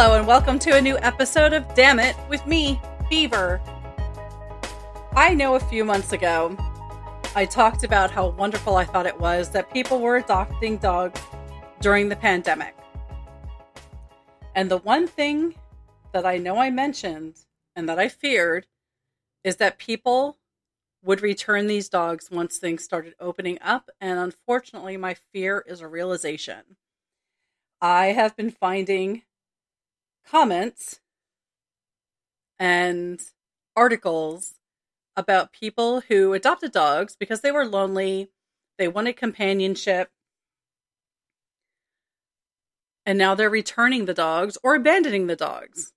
Hello, and welcome to a new episode of Damn It with me, Beaver. I know a few months ago, I talked about how wonderful I thought it was that people were adopting dogs during the pandemic. And the one thing that I know I mentioned and that I feared is that people would return these dogs once things started opening up. And unfortunately, my fear is a realization. I have been finding comments and articles about people who adopted dogs because they were lonely, they wanted companionship, and now they're returning the dogs or abandoning the dogs.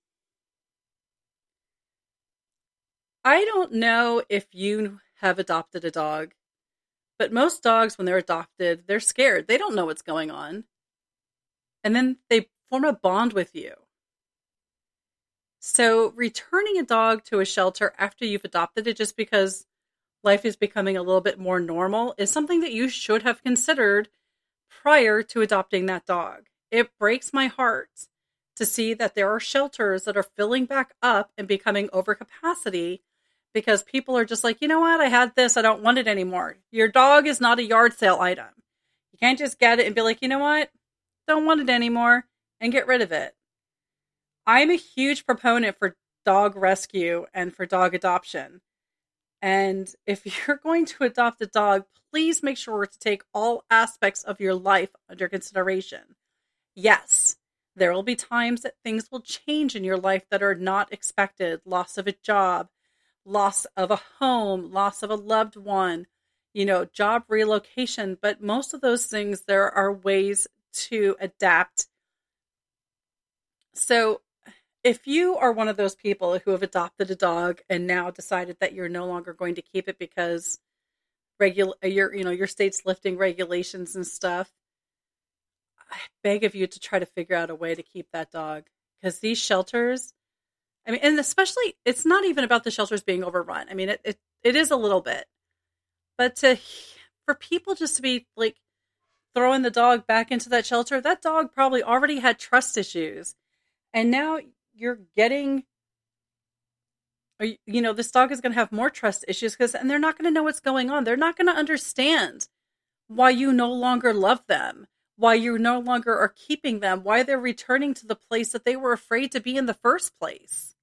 I don't know if you have adopted a dog, but most dogs, when they're adopted, they're scared. They don't know what's going on. And then they form a bond with you. So, returning a dog to a shelter after you've adopted it just because life is becoming a little bit more normal is something that you should have considered prior to adopting that dog. It breaks my heart to see that there are shelters that are filling back up and becoming over capacity because people are just like, you know what, I had this, I don't want it anymore. Your dog is not a yard sale item. You can't just get it and be like, you know what, don't want it anymore and get rid of it. I'm a huge proponent for dog rescue and for dog adoption. And if you're going to adopt a dog, please make sure to take all aspects of your life under consideration. Yes, there will be times that things will change in your life that are not expected loss of a job, loss of a home, loss of a loved one, you know, job relocation. But most of those things, there are ways to adapt. So, if you are one of those people who have adopted a dog and now decided that you're no longer going to keep it because regular uh, your you know your state's lifting regulations and stuff, I beg of you to try to figure out a way to keep that dog because these shelters, I mean, and especially it's not even about the shelters being overrun. I mean, it it, it is a little bit, but to for people just to be like throwing the dog back into that shelter, that dog probably already had trust issues. And now you're getting uh, you know this dog is going to have more trust issues because and they're not going to know what's going on. They're not going to understand why you no longer love them why you no longer are keeping them why they're returning to the place that they were afraid to be in the first place.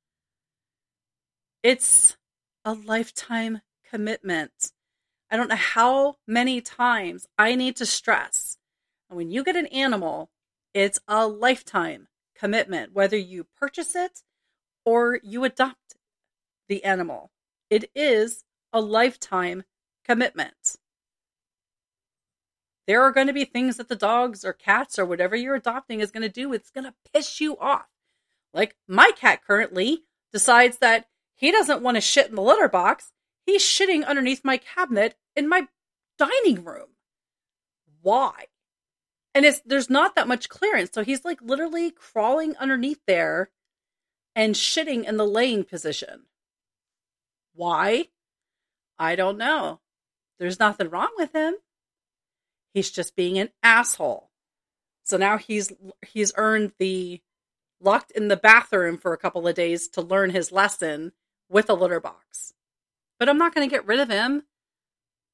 It's a lifetime commitment. I don't know how many times i need to stress when you get an animal it's a lifetime commitment, whether you purchase it or you adopt the animal. It is a lifetime commitment. There are going to be things that the dogs or cats or whatever you're adopting is going to do. It's going to piss you off. Like my cat currently decides that he doesn't want to shit in the litter box. He's shitting underneath my cabinet in my dining room. Why? And it's there's not that much clearance. So he's like literally crawling underneath there and shitting in the laying position. Why? I don't know. There's nothing wrong with him. He's just being an asshole. So now he's he's earned the locked in the bathroom for a couple of days to learn his lesson with a litter box. But i'm not going to get rid of him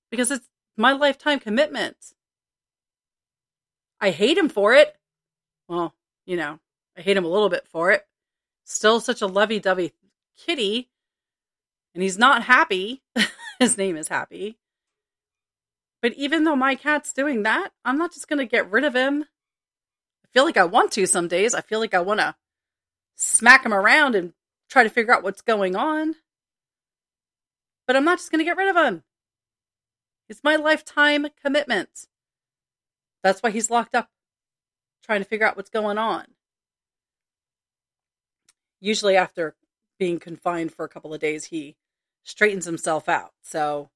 because it's my lifetime commitment I hate him for it. Well, you know, I hate him a little bit for it. Still such a lovey dovey kitty. and he's not happy. His name is Happy. But even though my cat's doing that, I'm not just going to get rid of him. I feel like I want to some days. I feel like I want to smack him around and try to figure out what's going on. But I'm not just going to get rid of him. It's my lifetime commitment. That's why he's locked up, trying to figure out what's going on. Usually, after being confined for a couple of days, he straightens himself out. So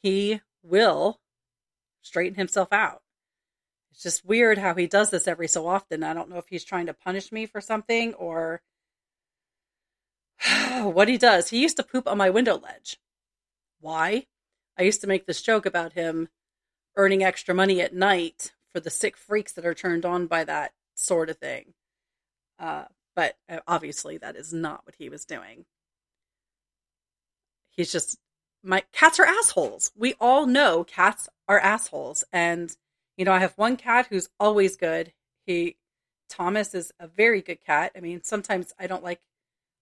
he will straighten himself out. It's just weird how he does this every so often. I don't know if he's trying to punish me for something or what he does. He used to poop on my window ledge. Why? I used to make this joke about him earning extra money at night for the sick freaks that are turned on by that sort of thing. Uh, but uh, obviously, that is not what he was doing. He's just my cats are assholes. We all know cats are assholes, and you know I have one cat who's always good. He Thomas is a very good cat. I mean, sometimes I don't like.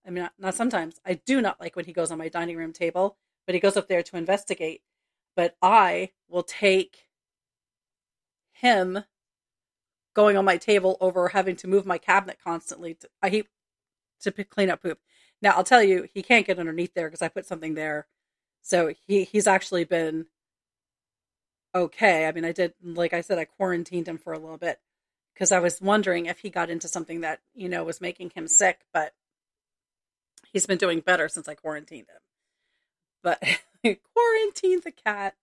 I mean, not, not sometimes. I do not like when he goes on my dining room table, but he goes up there to investigate. But I will take him going on my table over having to move my cabinet constantly. To, I hate to clean up poop. Now I'll tell you, he can't get underneath there because I put something there. So he he's actually been okay. I mean, I did like I said, I quarantined him for a little bit because I was wondering if he got into something that you know was making him sick, but he's been doing better since I quarantined him. But quarantine the cat.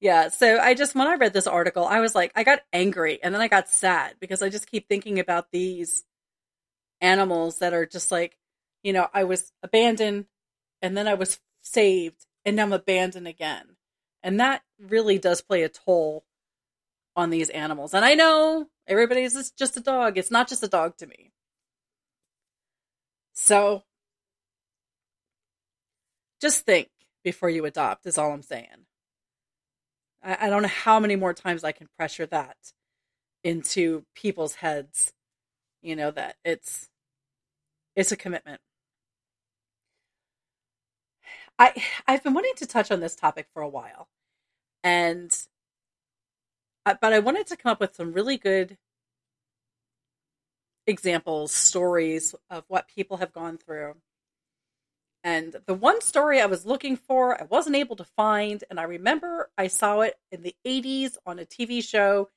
Yeah, so I just when I read this article, I was like, I got angry and then I got sad because I just keep thinking about these animals that are just like, you know, I was abandoned and then I was saved and now I'm abandoned again. And that really does play a toll on these animals. And I know everybody's just a dog. It's not just a dog to me. So just think before you adopt, is all I'm saying. I, I don't know how many more times I can pressure that into people's heads. You know that it's it's a commitment. I I've been wanting to touch on this topic for a while, and but I wanted to come up with some really good examples, stories of what people have gone through. And the one story I was looking for, I wasn't able to find. And I remember I saw it in the 80s on a TV show,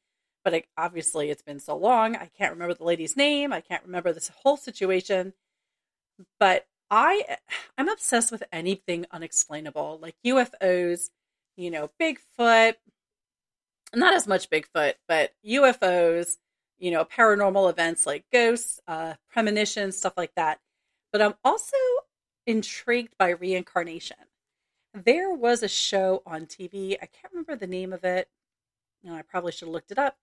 but obviously it's been so long. I can't remember the lady's name. I can't remember this whole situation. But I, I'm obsessed with anything unexplainable, like UFOs, you know, Bigfoot, not as much Bigfoot, but UFOs, you know, paranormal events like ghosts, uh, premonitions, stuff like that. But I'm also intrigued by reincarnation. There was a show on TV, I can't remember the name of it. You know, I probably should have looked it up.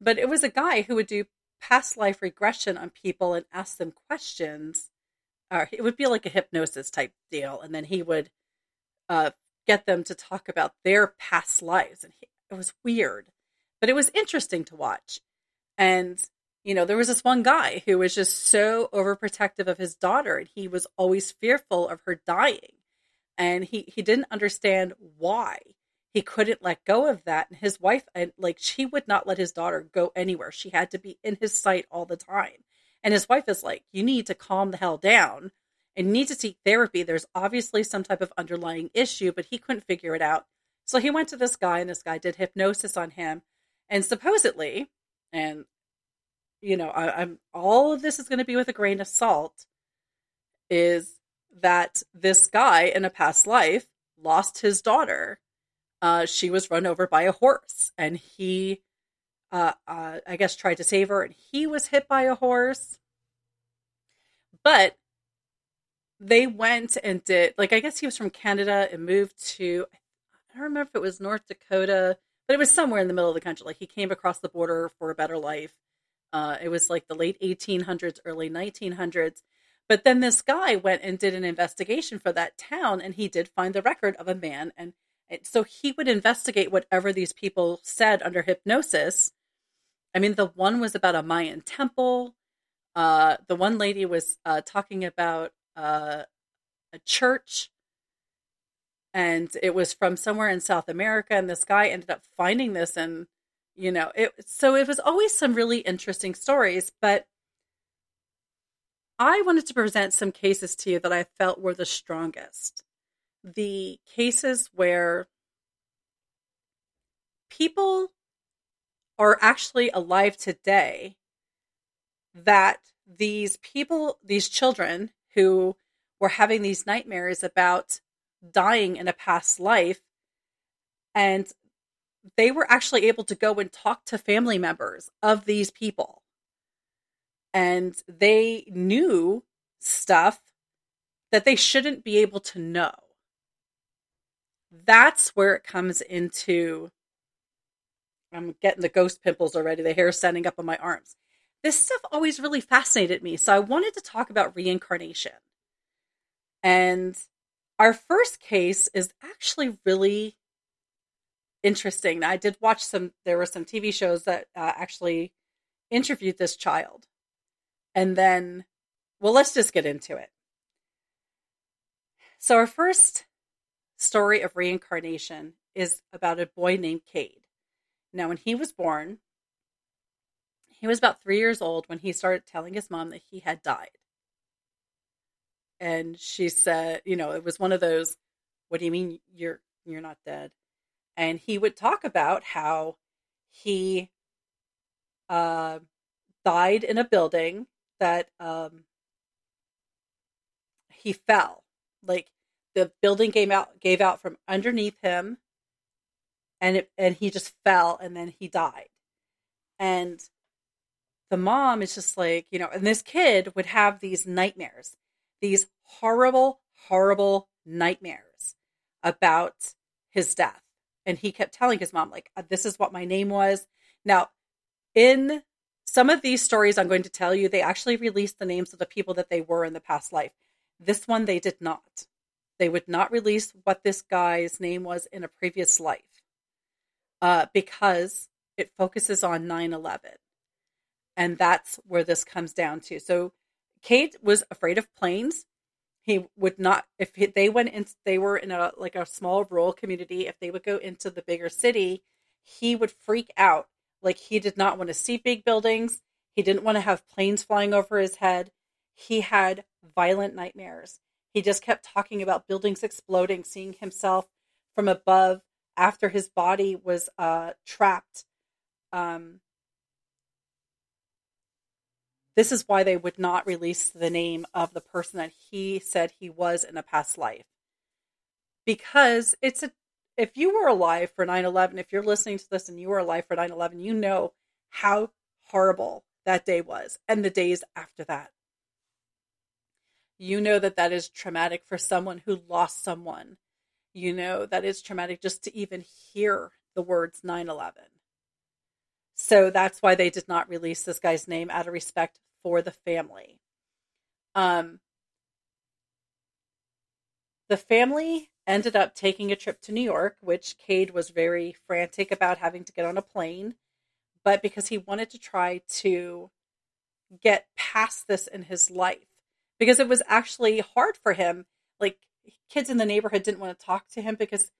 But it was a guy who would do past life regression on people and ask them questions. Or it would be like a hypnosis type deal. And then he would uh, get them to talk about their past lives. And he, it was weird, but it was interesting to watch. And you know, there was this one guy who was just so overprotective of his daughter and he was always fearful of her dying. And he, he didn't understand why he couldn't let go of that. And his wife, and like, she would not let his daughter go anywhere. She had to be in his sight all the time. And his wife is like, you need to calm the hell down and need to seek therapy. There's obviously some type of underlying issue, but he couldn't figure it out. So he went to this guy, and this guy did hypnosis on him. And supposedly, and you know, I, I'm all of this is going to be with a grain of salt. Is that this guy in a past life lost his daughter? Uh, she was run over by a horse, and he, uh, uh, I guess, tried to save her, and he was hit by a horse. But they went and did like I guess he was from Canada and moved to I don't remember if it was North Dakota, but it was somewhere in the middle of the country. Like he came across the border for a better life uh, it was like the late 1800s, early 1900s. But then this guy went and did an investigation for that town, and he did find the record of a man. And, and so he would investigate whatever these people said under hypnosis. I mean, the one was about a Mayan temple. Uh, the one lady was uh, talking about uh, a church and it was from somewhere in South America. And this guy ended up finding this, and you know, it. So it was always some really interesting stories, but I wanted to present some cases to you that I felt were the strongest. The cases where people are actually alive today that these people, these children who were having these nightmares about dying in a past life, and they were actually able to go and talk to family members of these people and they knew stuff that they shouldn't be able to know. That's where it comes into. I'm getting the ghost pimples already, the hair standing up on my arms. This stuff always really fascinated me. So I wanted to talk about reincarnation. And our first case is actually really interesting. I did watch some, there were some TV shows that uh, actually interviewed this child. And then, well, let's just get into it. So, our first story of reincarnation is about a boy named Cade. Now, when he was born, he was about three years old when he started telling his mom that he had died. And she said, you know, it was one of those, what do you mean you're you're not dead? And he would talk about how he uh, died in a building that um, he fell. Like the building gave out gave out from underneath him, and it, and he just fell, and then he died. And the mom is just like you know, and this kid would have these nightmares, these horrible, horrible nightmares about his death. And he kept telling his mom, like, this is what my name was. Now, in some of these stories I'm going to tell you, they actually released the names of the people that they were in the past life. This one, they did not. They would not release what this guy's name was in a previous life uh, because it focuses on 9 11. And that's where this comes down to. So, Cade was afraid of planes. He would not, if he, they went in, they were in a like a small rural community. If they would go into the bigger city, he would freak out like he did not want to see big buildings. He didn't want to have planes flying over his head. He had violent nightmares. He just kept talking about buildings exploding, seeing himself from above after his body was uh, trapped. Um, this is why they would not release the name of the person that he said he was in a past life. Because it's a if you were alive for 9-11 if you're listening to this and you were alive for 9-11 you know how horrible that day was and the days after that. You know that that is traumatic for someone who lost someone. You know that is traumatic just to even hear the words 9-11 so that's why they did not release this guy's name out of respect for the family um the family ended up taking a trip to New York, which Cade was very frantic about having to get on a plane, but because he wanted to try to get past this in his life, because it was actually hard for him. Like kids in the neighborhood didn't want to talk to him because,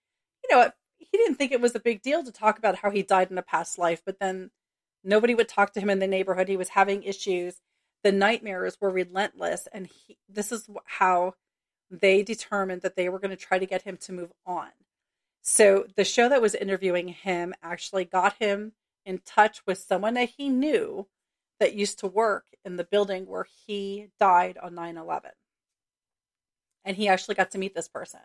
you know, he didn't think it was a big deal to talk about how he died in a past life, but then nobody would talk to him in the neighborhood. He was having issues. The nightmares were relentless, and he, this is how they determined that they were going to try to get him to move on. So the show that was interviewing him actually got him in touch with someone that he knew that used to work in the building where he died on 9 11. And he actually got to meet this person.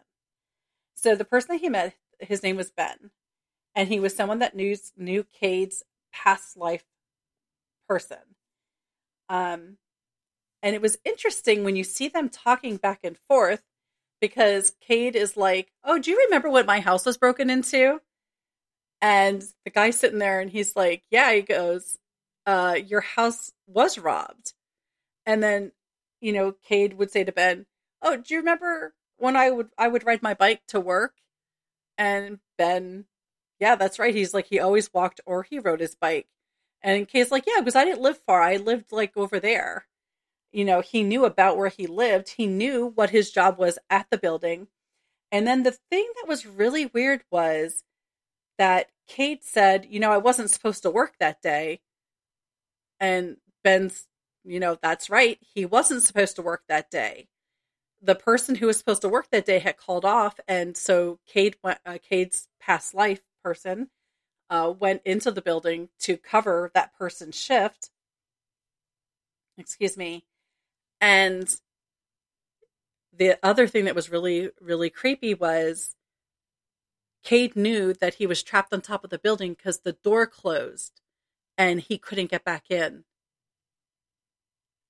So the person that he met, his name was Ben. And he was someone that knew, knew Cade's past life person. Um, and it was interesting when you see them talking back and forth because Cade is like, Oh, do you remember what my house was broken into? And the guy's sitting there and he's like, Yeah, he goes, uh, your house was robbed. And then, you know, Cade would say to Ben, Oh, do you remember when I would I would ride my bike to work? And Ben, yeah, that's right. He's like he always walked or he rode his bike. And Cade's like, Yeah, because I didn't live far. I lived like over there you know, he knew about where he lived. He knew what his job was at the building. And then the thing that was really weird was that Cade said, you know, I wasn't supposed to work that day. And Ben's, you know, that's right. He wasn't supposed to work that day. The person who was supposed to work that day had called off. And so Kate, uh, Cade's past life person uh, went into the building to cover that person's shift. Excuse me. And the other thing that was really, really creepy was Cade knew that he was trapped on top of the building because the door closed and he couldn't get back in.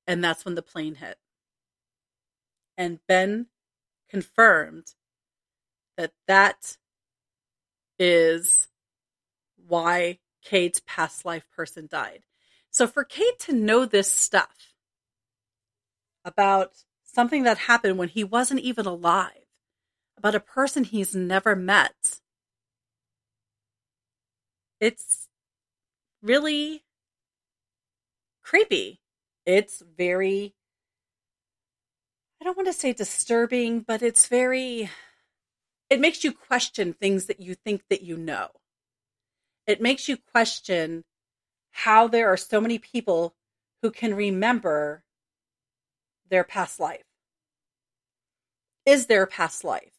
And that's when the plane hit. And Ben confirmed that that is why Cade's past life person died. So for Kate to know this stuff about something that happened when he wasn't even alive, about a person he's never met, it's really creepy. It's very, I don't want to say disturbing, but it's very, it makes you question things that you think that you know it makes you question how there are so many people who can remember their past life. Is there a past life?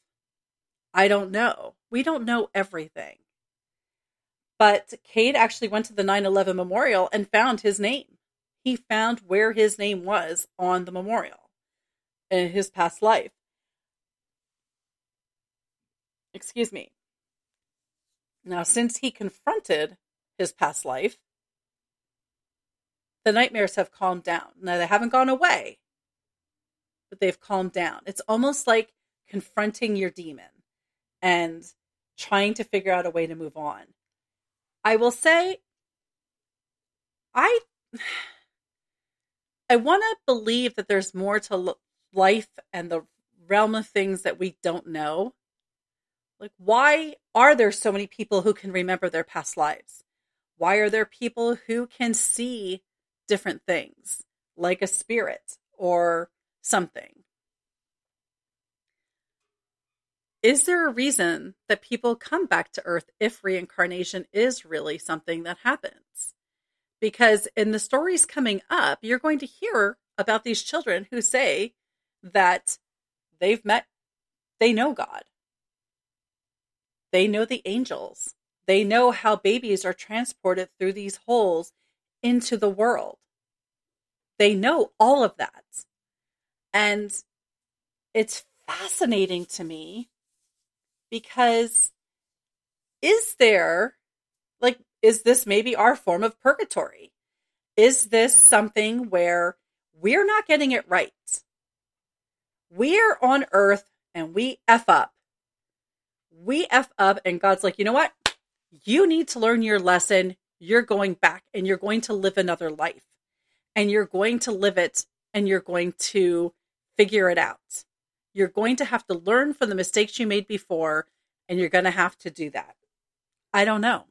I don't know. We don't know everything. But Cade actually went to the 9 11 memorial and found his name. He found where his name was on the memorial in his past life. Excuse me. Now, since he confronted his past life, the nightmares have calmed down. Now, they haven't gone away, but they've calmed down. It's almost like confronting your demon and trying to figure out a way to move on. I will say, I. I want to believe that there's more to life and the realm of things that we don't know like, why are there so many people who can remember their past lives? Why are there people who can see different things, like a spirit or something? Is there a reason that people come back to Earth if reincarnation is really something that happens? Because in the stories coming up, you're going to hear about these children who say that they've met, they know God they know the angels. They know how babies are transported through these holes into the world. They know all of that. And it's fascinating to me because is there, like, is this maybe our form of purgatory? Is this something where we're not getting it right? We're on earth and we F up we F up, and God's like, you know what? You need to learn your lesson. You're going back and you're going to live another life. And you're going to live it and you're going to figure it out. You're going to have to learn from the mistakes you made before, and you're going to have to do that. I don't know.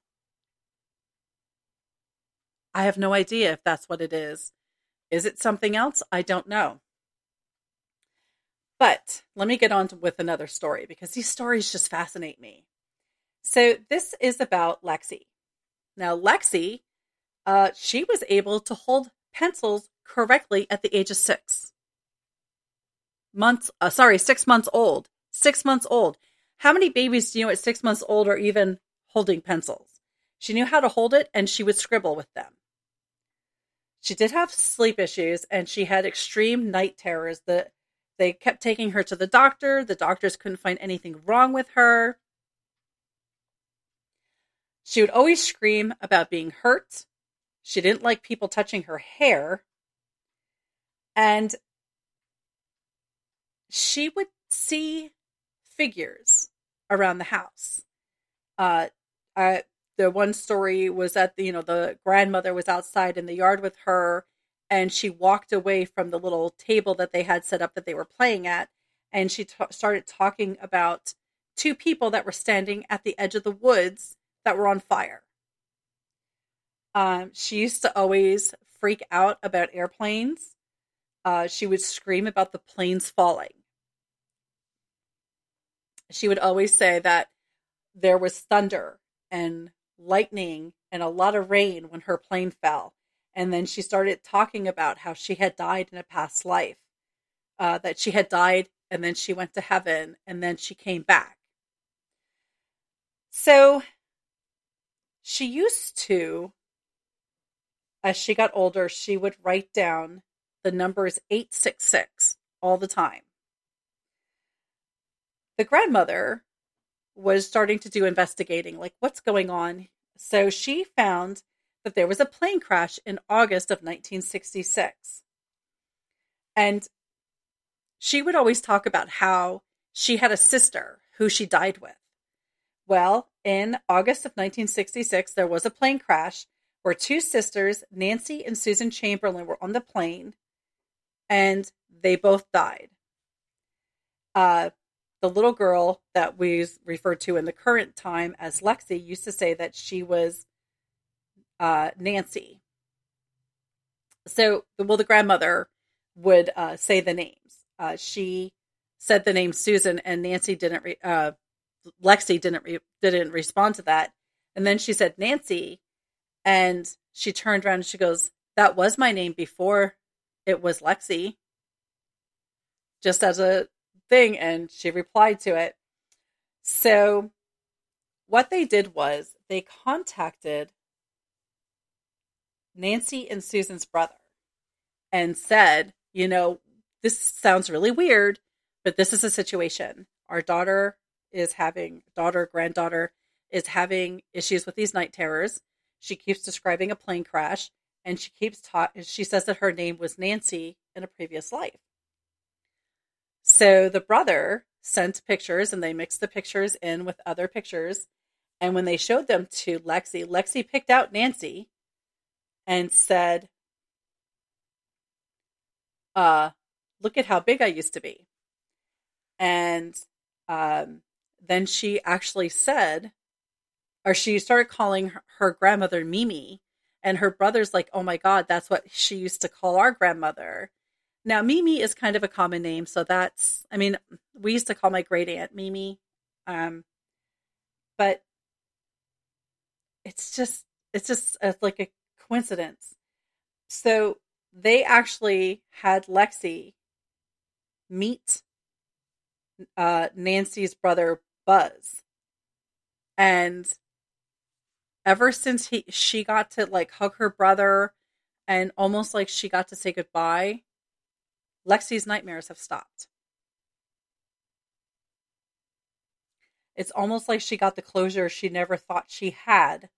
I have no idea if that's what it is. Is it something else? I don't know. But let me get on with another story because these stories just fascinate me. So this is about Lexi. Now, Lexi, uh, she was able to hold pencils correctly at the age of six months. Uh, sorry, six months old. Six months old. How many babies do you know at six months old are even holding pencils? She knew how to hold it and she would scribble with them. She did have sleep issues and she had extreme night terrors. The they kept taking her to the doctor. The doctors couldn't find anything wrong with her. She would always scream about being hurt. She didn't like people touching her hair. And she would see figures around the house. Uh, uh, the one story was that the you know the grandmother was outside in the yard with her and she walked away from the little table that they had set up that they were playing at and she t- started talking about two people that were standing at the edge of the woods that were on fire. Um, she used to always freak out about airplanes. Uh, she would scream about the planes falling. She would always say that there was thunder and lightning and a lot of rain when her plane fell. And then she started talking about how she had died in a past life, uh, that she had died and then she went to heaven and then she came back. So she used to, as she got older, she would write down the numbers 866 all the time. The grandmother was starting to do investigating, like what's going on. So she found that there was a plane crash in August of 1966. And she would always talk about how she had a sister who she died with. Well, in August of 1966, there was a plane crash where two sisters, Nancy and Susan Chamberlain, were on the plane and they both died. Uh, the little girl that we refer to in the current time as Lexi used to say that she was uh, Nancy. So, well, the grandmother would uh, say the names. Uh, she said the name Susan, and Nancy didn't. Re- uh, Lexi didn't re- didn't respond to that, and then she said Nancy, and she turned around and she goes, "That was my name before it was Lexi." Just as a thing, and she replied to it. So, what they did was they contacted Nancy and Susan's brother and said, you know, this sounds really weird, but this is a situation. Our daughter is having, daughter, granddaughter is having issues with these night terrors. She keeps describing a plane crash and she keeps taught, she says that her name was Nancy in a previous life. So the brother sent pictures and they mixed the pictures in with other pictures. And when they showed them to Lexi, Lexi picked out Nancy and said, uh, look at how big I used to be. And um, then she actually said, or she started calling her, her grandmother Mimi. And her brother's like, oh my God, that's what she used to call our grandmother. Now, Mimi is kind of a common name. So that's, I mean, we used to call my great aunt Mimi. Um, but it's just, it's just a, like a coincidence. So they actually had Lexi meet uh, Nancy's brother Buzz, and ever since he she got to like hug her brother, and almost like she got to say goodbye, Lexi's nightmares have stopped. It's almost like she got the closure she never thought she had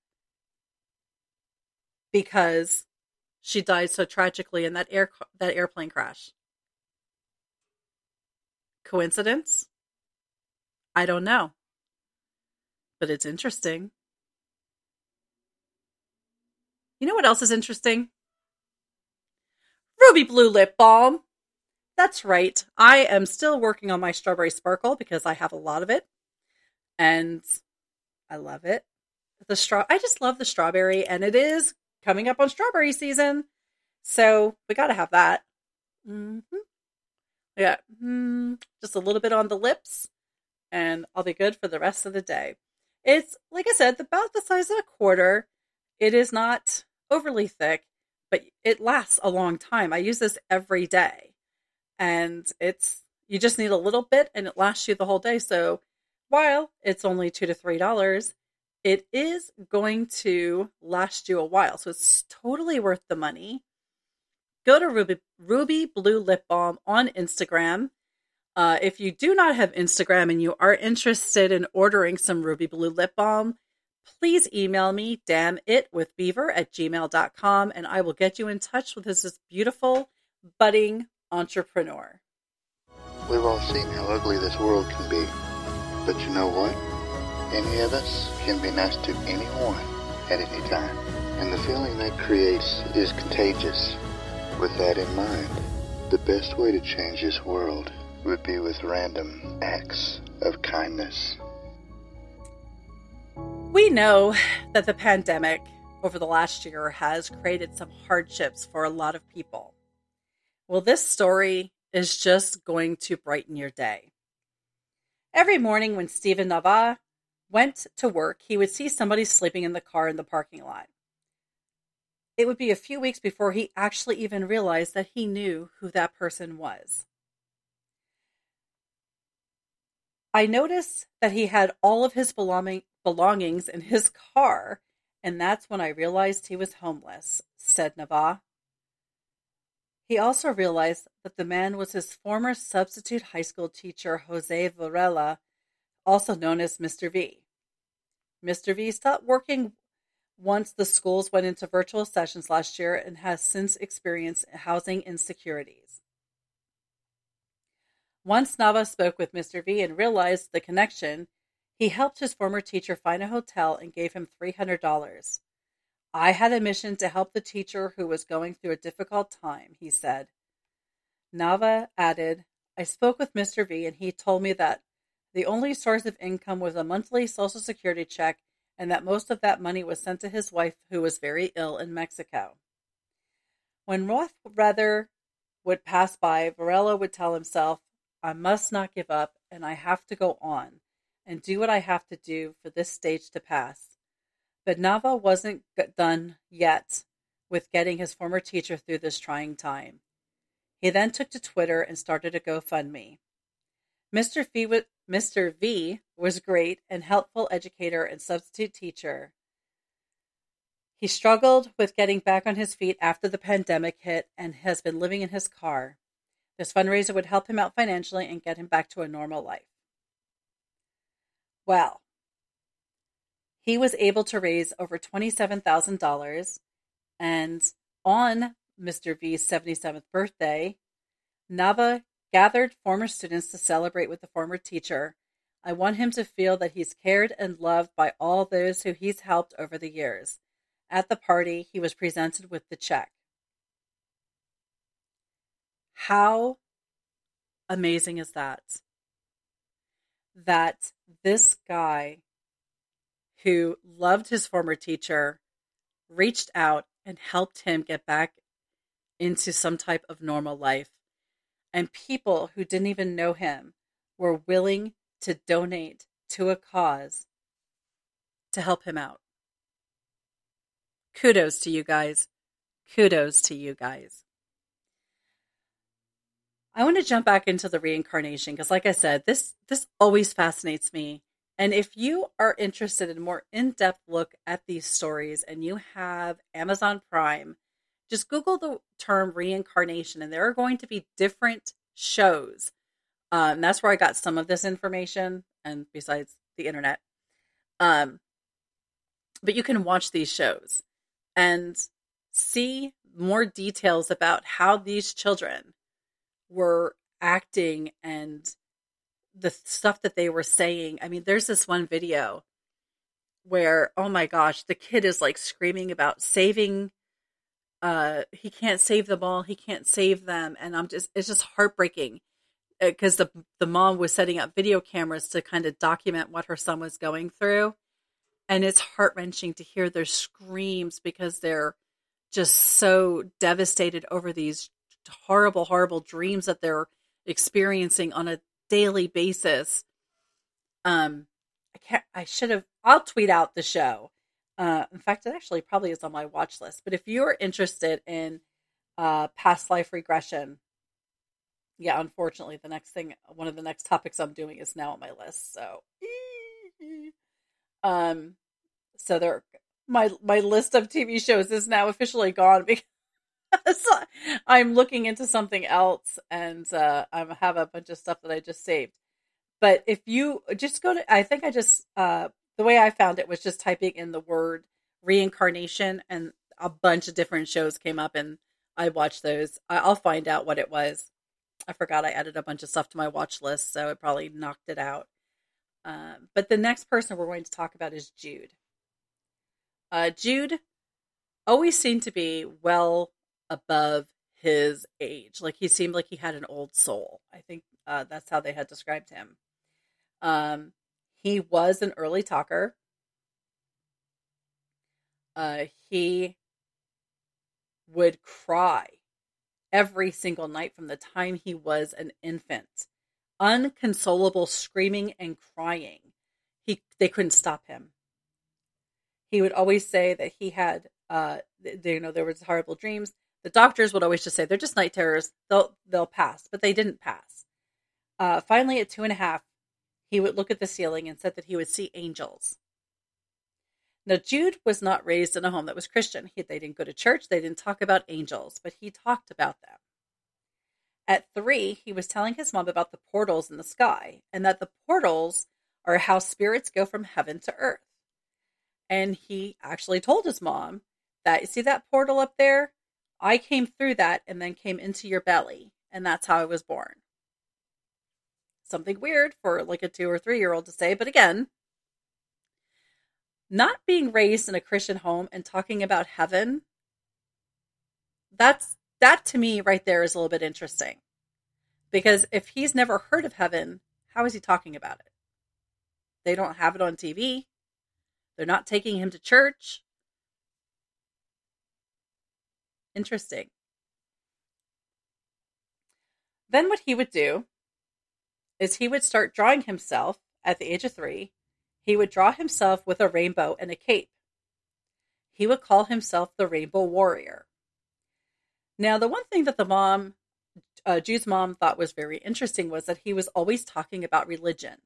because she died so tragically in that air that airplane crash. Coincidence? I don't know. But it's interesting. You know what else is interesting? Ruby Blue Lip Balm. That's right. I am still working on my strawberry sparkle because I have a lot of it. And I love it. The straw I just love the strawberry and it is coming up on strawberry season. So we got to have that. Mm-hmm. Yeah, mm, just a little bit on the lips, and I'll be good for the rest of the day. It's, like I said, about the size of a quarter. It is not overly thick, but it lasts a long time. I use this every day, and it's, you just need a little bit and it lasts you the whole day. So while it's only two to three dollars, it is going to last you a while. So it's totally worth the money. Go to Ruby, Ruby Blue Lip Balm on Instagram. Uh, if you do not have Instagram and you are interested in ordering some Ruby Blue Lip Balm, please email me, damn it with beaver at gmail.com, and I will get you in touch with this beautiful, budding entrepreneur. We've all seen how ugly this world can be. But you know what? Any of us can be nice to anyone at any time. And the feeling that creates is contagious. With that in mind, the best way to change this world would be with random acts of kindness. We know that the pandemic over the last year has created some hardships for a lot of people. Well, this story is just going to brighten your day. Every morning when Stephen Nava went to work, he would see somebody sleeping in the car in the parking lot. It would be a few weeks before he actually even realized that he knew who that person was. I noticed that he had all of his belonging, belongings in his car, and that's when I realized he was homeless, said Nava. He also realized that the man was his former substitute high school teacher, Jose Varela, also known as Mr. V. Mr. V stopped working once the schools went into virtual sessions last year and has since experienced housing insecurities. Once Nava spoke with Mr. V and realized the connection, he helped his former teacher find a hotel and gave him $300. I had a mission to help the teacher who was going through a difficult time, he said. Nava added, I spoke with Mr. V and he told me that the only source of income was a monthly Social Security check and that most of that money was sent to his wife, who was very ill in Mexico. When rough weather would pass by, Varela would tell himself, I must not give up, and I have to go on and do what I have to do for this stage to pass. But Nava wasn't done yet with getting his former teacher through this trying time. He then took to Twitter and started a GoFundMe. Mr. V, Mr. V was great and helpful educator and substitute teacher. He struggled with getting back on his feet after the pandemic hit and has been living in his car. This fundraiser would help him out financially and get him back to a normal life. Well, he was able to raise over $27,000 and on Mr. V's 77th birthday, Nava gathered former students to celebrate with the former teacher. I want him to feel that he's cared and loved by all those who he's helped over the years. At the party, he was presented with the check. How amazing is that? That this guy who loved his former teacher reached out and helped him get back into some type of normal life and people who didn't even know him were willing to donate to a cause to help him out. Kudos to you guys. Kudos to you guys. I want to jump back into the reincarnation because like I said, this this always fascinates me. And if you are interested in a more in-depth look at these stories and you have Amazon Prime, just Google the term reincarnation, and there are going to be different shows. Um, that's where I got some of this information, and besides the internet. Um, but you can watch these shows and see more details about how these children were acting and the stuff that they were saying. I mean, there's this one video where, oh my gosh, the kid is like screaming about saving uh he can't save them all he can't save them and i'm just it's just heartbreaking because uh, the the mom was setting up video cameras to kind of document what her son was going through and it's heart-wrenching to hear their screams because they're just so devastated over these horrible horrible dreams that they're experiencing on a daily basis. Um i can't i should have i'll tweet out the show uh, in fact, it actually probably is on my watch list. But if you're interested in uh, past life regression, yeah, unfortunately, the next thing, one of the next topics I'm doing is now on my list. So, um, so there, my my list of TV shows is now officially gone because I'm looking into something else, and uh, I have a bunch of stuff that I just saved. But if you just go to, I think I just uh, the way I found it was just typing in the word reincarnation and a bunch of different shows came up and I watched those. I'll find out what it was. I forgot I added a bunch of stuff to my watch list, so it probably knocked it out. Uh, but the next person we're going to talk about is Jude. Uh, Jude always seemed to be well above his age. Like he seemed like he had an old soul. I think uh, that's how they had described him. Um, he was an early talker. Uh, he would cry every single night from the time he was an infant. unconsolable screaming and crying. He they couldn't stop him. He would always say that he had uh you know there was horrible dreams. The doctors would always just say they're just night terrors. They'll they'll pass, but they didn't pass. Uh, finally, at two and a half, he would look at the ceiling and said that he would see angels. Now, Jude was not raised in a home that was Christian. He, they didn't go to church. They didn't talk about angels, but he talked about them. At three, he was telling his mom about the portals in the sky and that the portals are how spirits go from heaven to earth. And he actually told his mom that, you see that portal up there? I came through that and then came into your belly, and that's how I was born. Something weird for like a two or three year old to say, but again, not being raised in a Christian home and talking about heaven, that's that to me right there is a little bit interesting. Because if he's never heard of heaven, how is he talking about it? They don't have it on TV. They're not taking him to church. Interesting. Then what he would do is he would start drawing himself at the age of three he would draw himself with a rainbow and a cape. He would call himself the Rainbow Warrior. Now, the one thing that the mom, uh, Jude's mom, thought was very interesting was that he was always talking about religion.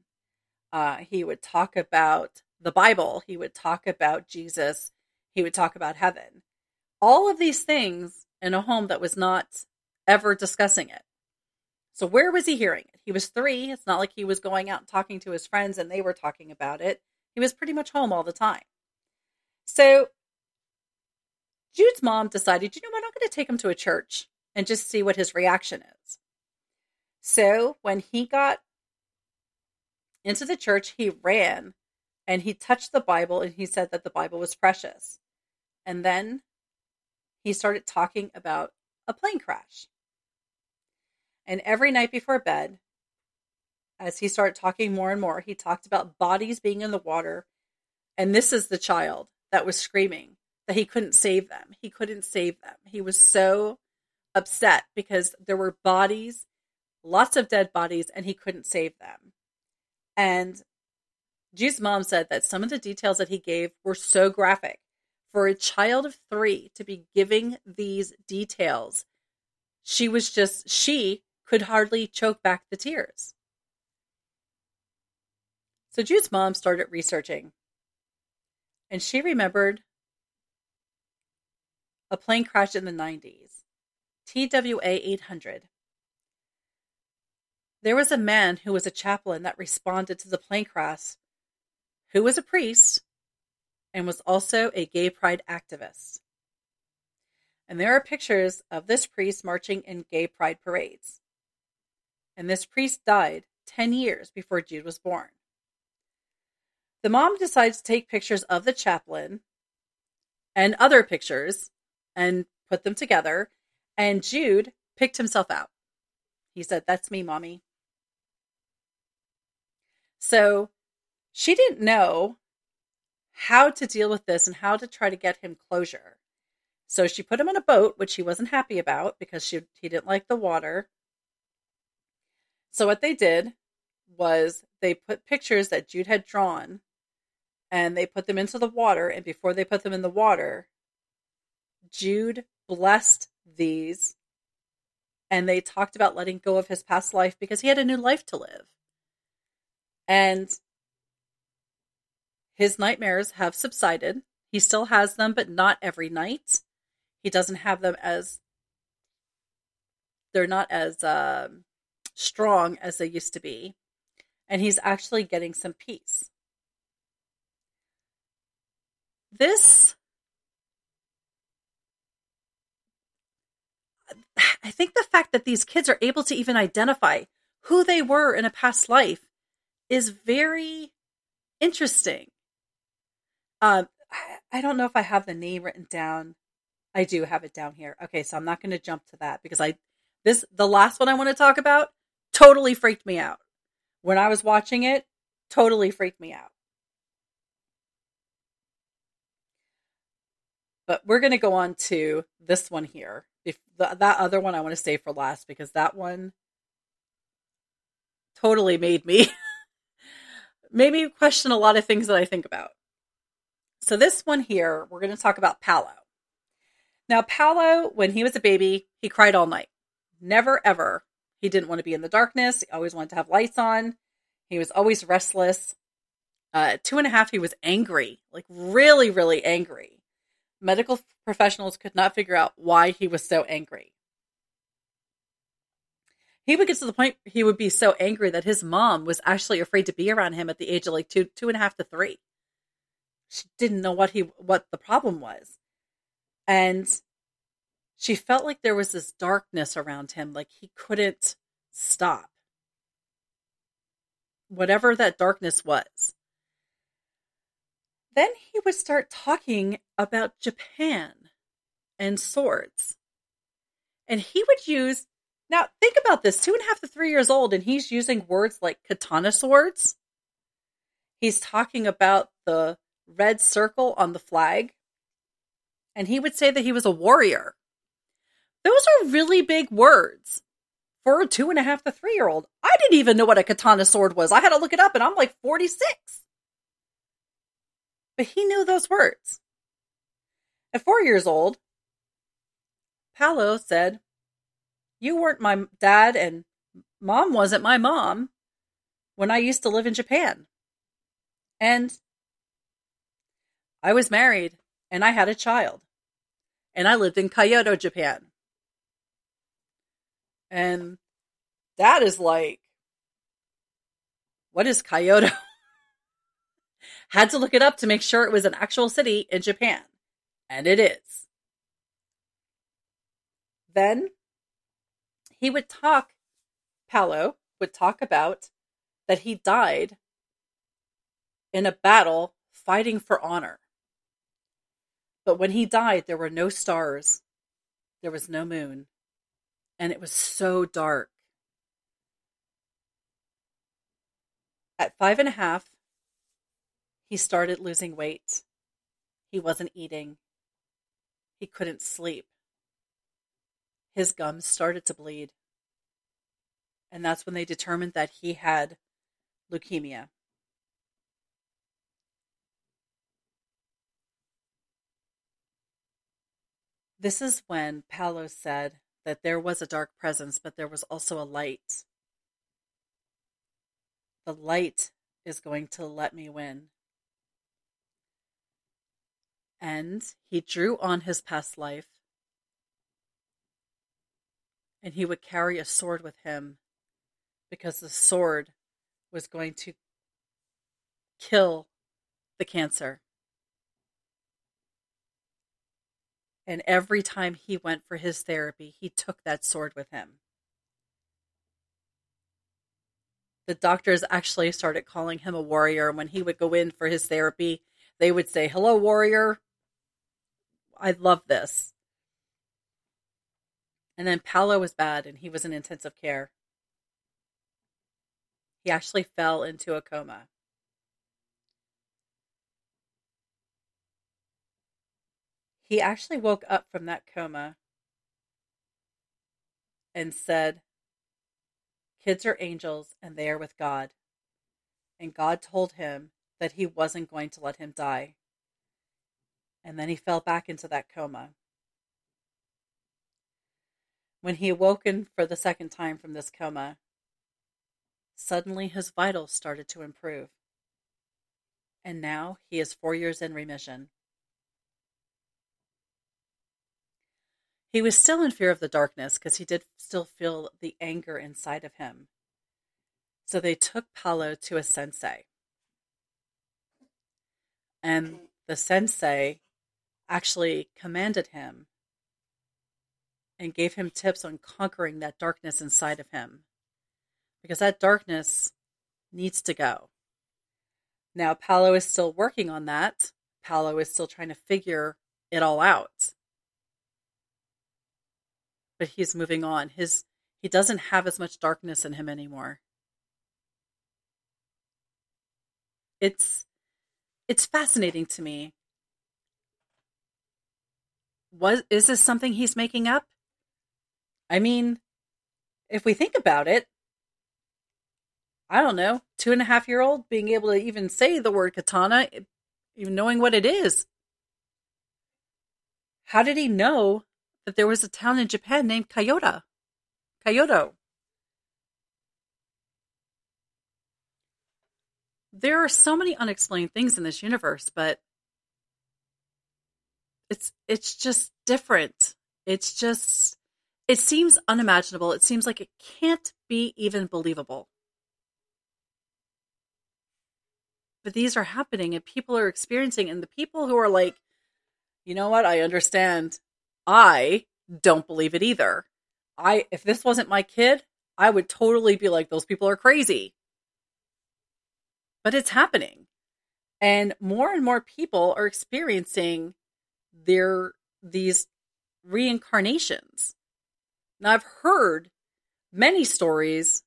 Uh, he would talk about the Bible, he would talk about Jesus, he would talk about heaven. All of these things in a home that was not ever discussing it. So where was he hearing it? He was three. It's not like he was going out and talking to his friends and they were talking about it. He was pretty much home all the time. So Jude's mom decided, you know what, I'm going to take him to a church and just see what his reaction is. So when he got into the church, he ran and he touched the Bible and he said that the Bible was precious. And then he started talking about a plane crash. And every night before bed, as he started talking more and more, he talked about bodies being in the water. And this is the child that was screaming that he couldn't save them. He couldn't save them. He was so upset because there were bodies, lots of dead bodies, and he couldn't save them. And Jude's mom said that some of the details that he gave were so graphic. For a child of three to be giving these details, she was just, she could hardly choke back the tears. So Jude's mom started researching, and she remembered a plane crash in the 90s, TWA 800. There was a man who was a chaplain that responded to the plane crash, who was a priest and was also a gay pride activist. And there are pictures of this priest marching in gay pride parades and this priest died 10 years before Jude was born. The mom decides to take pictures of the chaplain and other pictures and put them together, and Jude picked himself out. He said, That's me, mommy. So she didn't know how to deal with this and how to try to get him closure. So she put him in a boat, which he wasn't happy about because she, he didn't like the water. So what they did was they put pictures that Jude had drawn and they put them into the water. And before they put them in the water, Jude blessed these and they talked about letting go of his past life because he had a new life to live. And his nightmares have subsided. He still has them, but not every night. He doesn't have them as they're not as um, strong as they used to be, and he's actually getting some peace. This, I think the fact that these kids are able to even identify who they were in a past life is very interesting. Um, I don't know if I have the name written down. I do have it down here. Okay, so I'm not going to jump to that because I this the last one I want to talk about totally freaked me out. When I was watching it, totally freaked me out. But we're going to go on to this one here. If that other one I want to save for last because that one totally made me made me question a lot of things that I think about. So this one here, we're going to talk about Paolo. Now, Paolo, when he was a baby, he cried all night. Never ever. He didn't want to be in the darkness. He always wanted to have lights on. He was always restless. Uh, two and a half, he was angry, like really, really angry. Medical professionals could not figure out why he was so angry. He would get to the point he would be so angry that his mom was actually afraid to be around him at the age of like two, two and a half to three. She didn't know what he what the problem was. And she felt like there was this darkness around him, like he couldn't stop. Whatever that darkness was. Then he would start talking about Japan and swords. And he would use, now think about this two and a half to three years old, and he's using words like katana swords. He's talking about the red circle on the flag. And he would say that he was a warrior. Those are really big words for a two and a half to three year old. I didn't even know what a katana sword was. I had to look it up, and I'm like 46 but he knew those words. At four years old, Paolo said, You weren't my dad, and mom wasn't my mom when I used to live in Japan. And I was married and I had a child. And I lived in Kyoto, Japan. And that is like, what is Kyoto? Had to look it up to make sure it was an actual city in Japan. And it is. Then he would talk, Paolo would talk about that he died in a battle fighting for honor. But when he died, there were no stars, there was no moon, and it was so dark. At five and a half, he started losing weight. He wasn't eating. He couldn't sleep. His gums started to bleed. And that's when they determined that he had leukemia. This is when Paolo said that there was a dark presence, but there was also a light. The light is going to let me win and he drew on his past life. And he would carry a sword with him because the sword was going to kill the cancer. And every time he went for his therapy, he took that sword with him. The doctors actually started calling him a warrior. And when he would go in for his therapy, they would say, Hello, warrior. I love this. And then Paolo was bad and he was in intensive care. He actually fell into a coma. He actually woke up from that coma and said, Kids are angels and they are with God. And God told him that he wasn't going to let him die and then he fell back into that coma. When he awoken for the second time from this coma, suddenly his vitals started to improve. And now he is four years in remission. He was still in fear of the darkness because he did still feel the anger inside of him. So they took Paolo to a sensei. And the sensei actually commanded him and gave him tips on conquering that darkness inside of him. Because that darkness needs to go. Now, Paolo is still working on that. Paolo is still trying to figure it all out. But he's moving on. His he doesn't have as much darkness in him anymore. It's it's fascinating to me was is this something he's making up? I mean, if we think about it, I don't know, two and a half year old being able to even say the word katana, even knowing what it is. How did he know that there was a town in Japan named Kyoto? Kyoto. There are so many unexplained things in this universe, but it's it's just different. It's just it seems unimaginable. It seems like it can't be even believable. But these are happening and people are experiencing and the people who are like, "You know what? I understand. I don't believe it either. I if this wasn't my kid, I would totally be like those people are crazy." But it's happening. And more and more people are experiencing their these reincarnations. Now I've heard many stories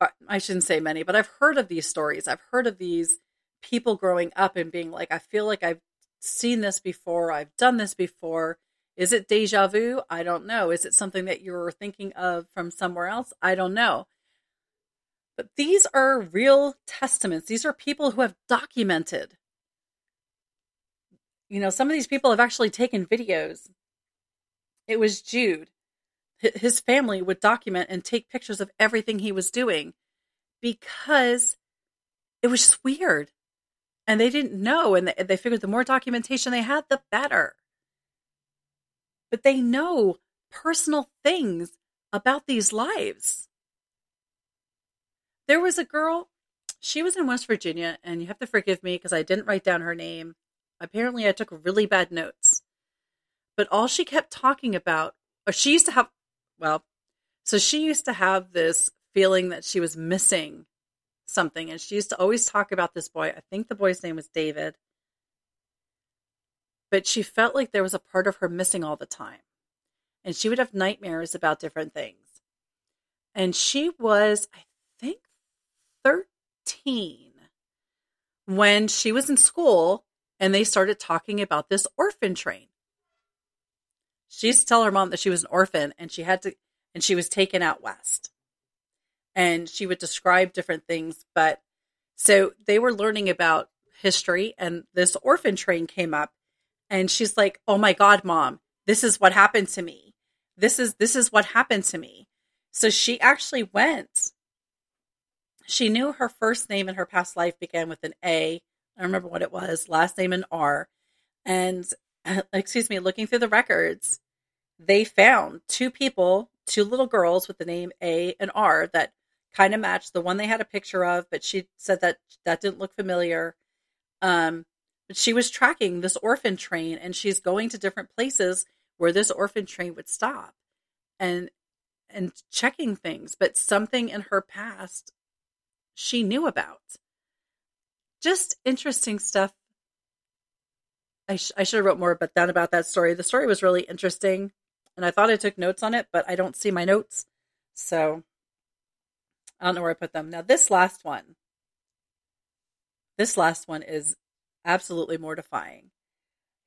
uh, I shouldn't say many, but I've heard of these stories. I've heard of these people growing up and being like, I feel like I've seen this before, I've done this before. Is it deja vu? I don't know. Is it something that you're thinking of from somewhere else? I don't know. But these are real testaments. These are people who have documented. You know, some of these people have actually taken videos. It was Jude. His family would document and take pictures of everything he was doing because it was just weird. And they didn't know. And they figured the more documentation they had, the better. They know personal things about these lives. There was a girl, she was in West Virginia, and you have to forgive me because I didn't write down her name. Apparently, I took really bad notes. But all she kept talking about, or she used to have, well, so she used to have this feeling that she was missing something. And she used to always talk about this boy. I think the boy's name was David. But she felt like there was a part of her missing all the time. And she would have nightmares about different things. And she was, I think, 13 when she was in school and they started talking about this orphan train. She used to tell her mom that she was an orphan and she had to, and she was taken out west. And she would describe different things. But so they were learning about history and this orphan train came up and she's like, Oh my God, mom, this is what happened to me. This is, this is what happened to me. So she actually went she knew her first name in her past life began with an A. I remember what it was, last name an R. And excuse me, looking through the records, they found two people, two little girls with the name A and R that kind of matched the one they had a picture of, but she said that that didn't look familiar. Um, she was tracking this orphan train and she's going to different places where this orphan train would stop and and checking things, but something in her past she knew about. Just interesting stuff. I, sh- I should have wrote more but down about that story. The story was really interesting, and I thought I took notes on it, but I don't see my notes, so I don't know where I put them. Now this last one, this last one is absolutely mortifying.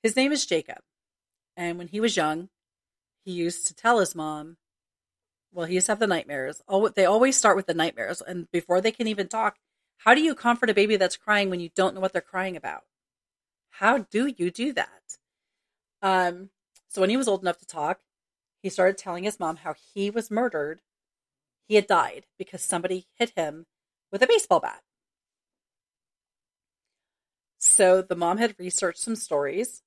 His name is Jacob, and when he was young, he used to tell his mom well, he used to have the nightmares. Oh, they always start with the nightmares, and before they can even talk, how do you comfort a baby that's crying when you don't know what they're crying about? How do you do that? Um, so when he was old enough to talk, he started telling his mom how he was murdered. He had died because somebody hit him with a baseball bat. So the mom had researched some stories,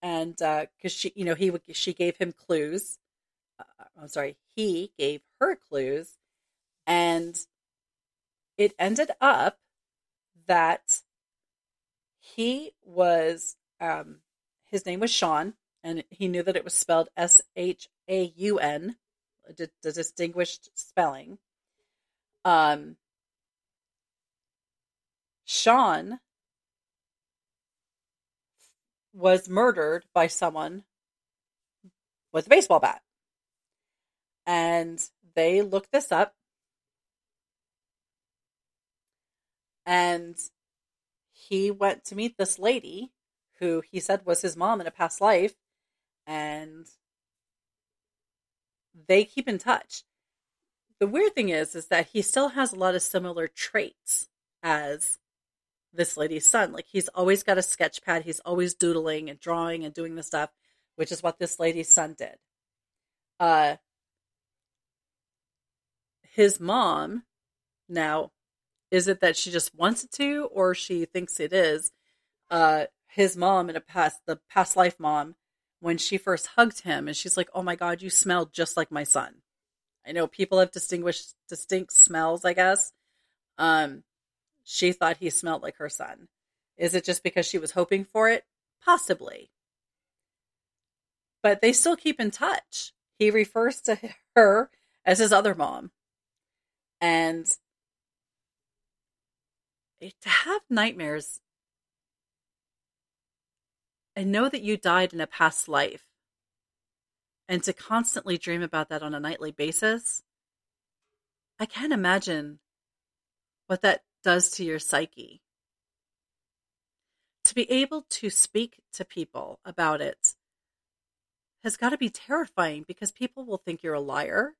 and because uh, she, you know, he would she gave him clues uh, I'm sorry, he gave her clues, and it ended up that he was, um, his name was Sean, and he knew that it was spelled S H A U N, the distinguished spelling. Um, Sean was murdered by someone with a baseball bat. And they looked this up. And he went to meet this lady who he said was his mom in a past life. And they keep in touch. The weird thing is, is that he still has a lot of similar traits as this lady's son. Like he's always got a sketch pad. He's always doodling and drawing and doing the stuff, which is what this lady's son did. Uh, his mom now is it that she just wants it to or she thinks it is uh his mom in a past the past life mom when she first hugged him and she's like oh my god you smell just like my son i know people have distinguished distinct smells i guess um she thought he smelled like her son. Is it just because she was hoping for it? Possibly. But they still keep in touch. He refers to her as his other mom. And to have nightmares and know that you died in a past life and to constantly dream about that on a nightly basis, I can't imagine what that does to your psyche. To be able to speak to people about it has got to be terrifying because people will think you're a liar.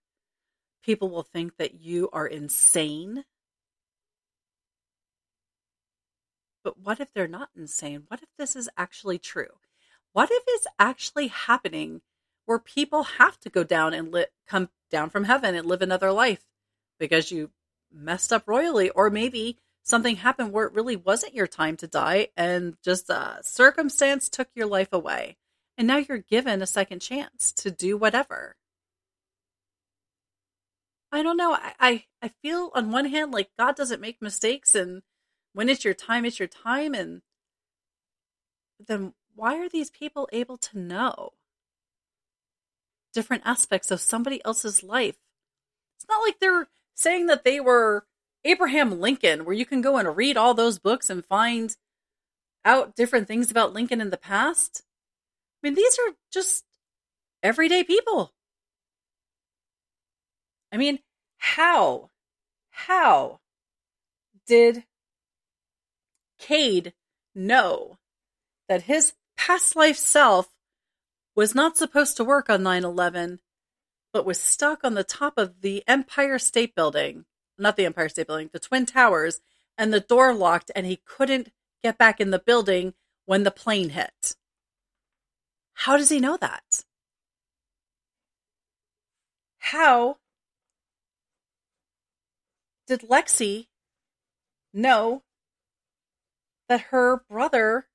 People will think that you are insane. But what if they're not insane? What if this is actually true? What if it's actually happening where people have to go down and li- come down from heaven and live another life because you messed up royally, or maybe something happened where it really wasn't your time to die and just a circumstance took your life away. And now you're given a second chance to do whatever. I don't know. I, I, I feel on one hand like God doesn't make mistakes and when it's your time, it's your time. And then why are these people able to know different aspects of somebody else's life? It's not like they're saying that they were Abraham Lincoln, where you can go and read all those books and find out different things about Lincoln in the past. I mean, these are just everyday people. I mean, how, how did Cade know that his past life self was not supposed to work on 9 11, but was stuck on the top of the Empire State Building, not the Empire State Building, the Twin Towers, and the door locked, and he couldn't get back in the building when the plane hit. How does he know that? How did Lexi know that her brother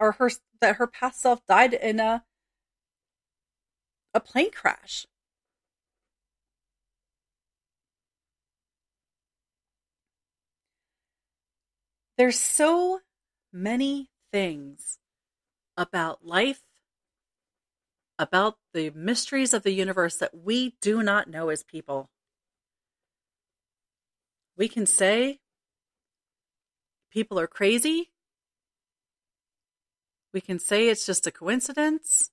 or her that her past self died in a a plane crash. There's so many things about life, about the mysteries of the universe that we do not know as people. We can say people are crazy. We can say it's just a coincidence.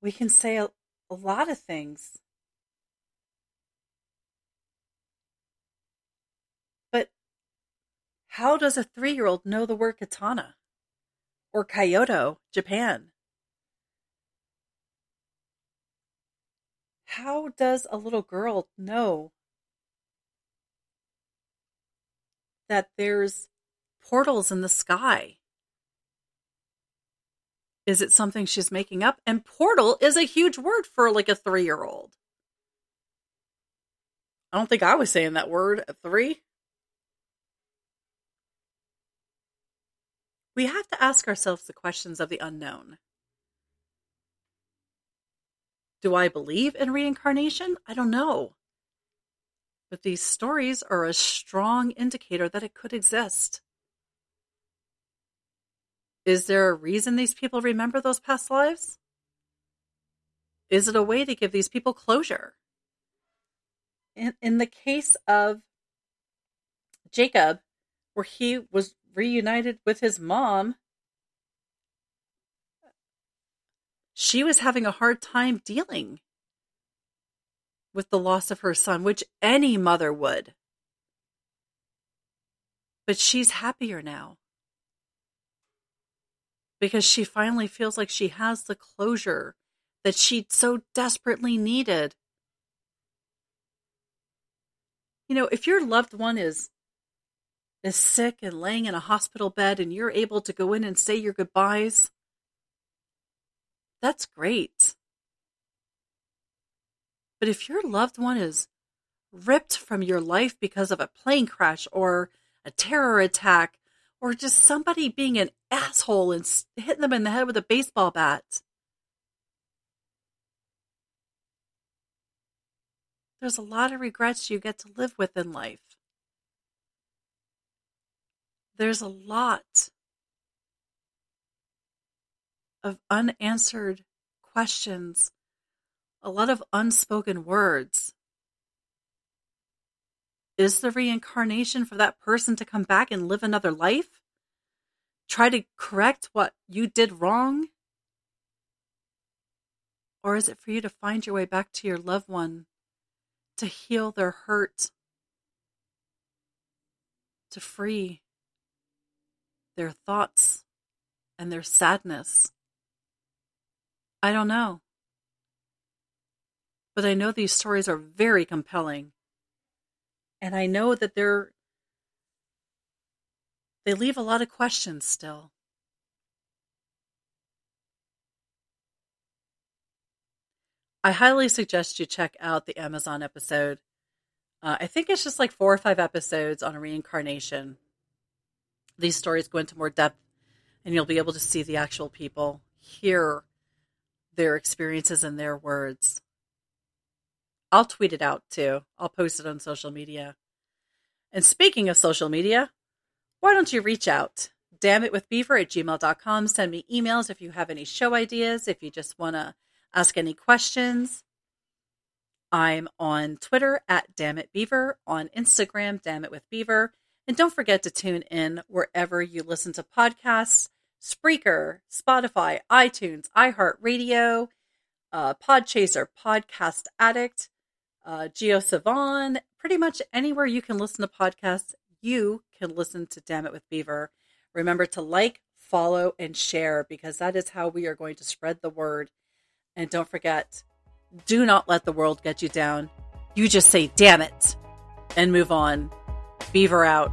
We can say a, a lot of things. How does a three year old know the word katana? Or Kyoto, Japan? How does a little girl know that there's portals in the sky. Is it something she's making up? And portal is a huge word for like a three year old. I don't think I was saying that word at three. We have to ask ourselves the questions of the unknown. Do I believe in reincarnation? I don't know. But these stories are a strong indicator that it could exist. Is there a reason these people remember those past lives? Is it a way to give these people closure? In, in the case of Jacob, where he was reunited with his mom, she was having a hard time dealing with the loss of her son, which any mother would. But she's happier now because she finally feels like she has the closure that she so desperately needed. You know, if your loved one is is sick and laying in a hospital bed and you're able to go in and say your goodbyes, that's great. But if your loved one is ripped from your life because of a plane crash or a terror attack or just somebody being an asshole and hitting them in the head with a baseball bat, there's a lot of regrets you get to live with in life. There's a lot of unanswered questions, a lot of unspoken words. Is the reincarnation for that person to come back and live another life? Try to correct what you did wrong? Or is it for you to find your way back to your loved one, to heal their hurt, to free their thoughts and their sadness? I don't know. But I know these stories are very compelling. And I know that they're they leave a lot of questions still. I highly suggest you check out the Amazon episode. Uh, I think it's just like four or five episodes on reincarnation. These stories go into more depth, and you'll be able to see the actual people, hear their experiences and their words. I'll tweet it out too. I'll post it on social media. And speaking of social media, why don't you reach out? Damn it with beaver at gmail.com. Send me emails if you have any show ideas, if you just want to ask any questions. I'm on Twitter at Damn It Beaver, on Instagram, Damn It with Beaver. And don't forget to tune in wherever you listen to podcasts Spreaker, Spotify, iTunes, iHeartRadio, uh, Podchaser, Podcast Addict, uh, JioSaavn, pretty much anywhere you can listen to podcasts, you can listen to Damn It with Beaver. Remember to like, follow, and share because that is how we are going to spread the word. And don't forget, do not let the world get you down. You just say, damn it, and move on. Beaver out.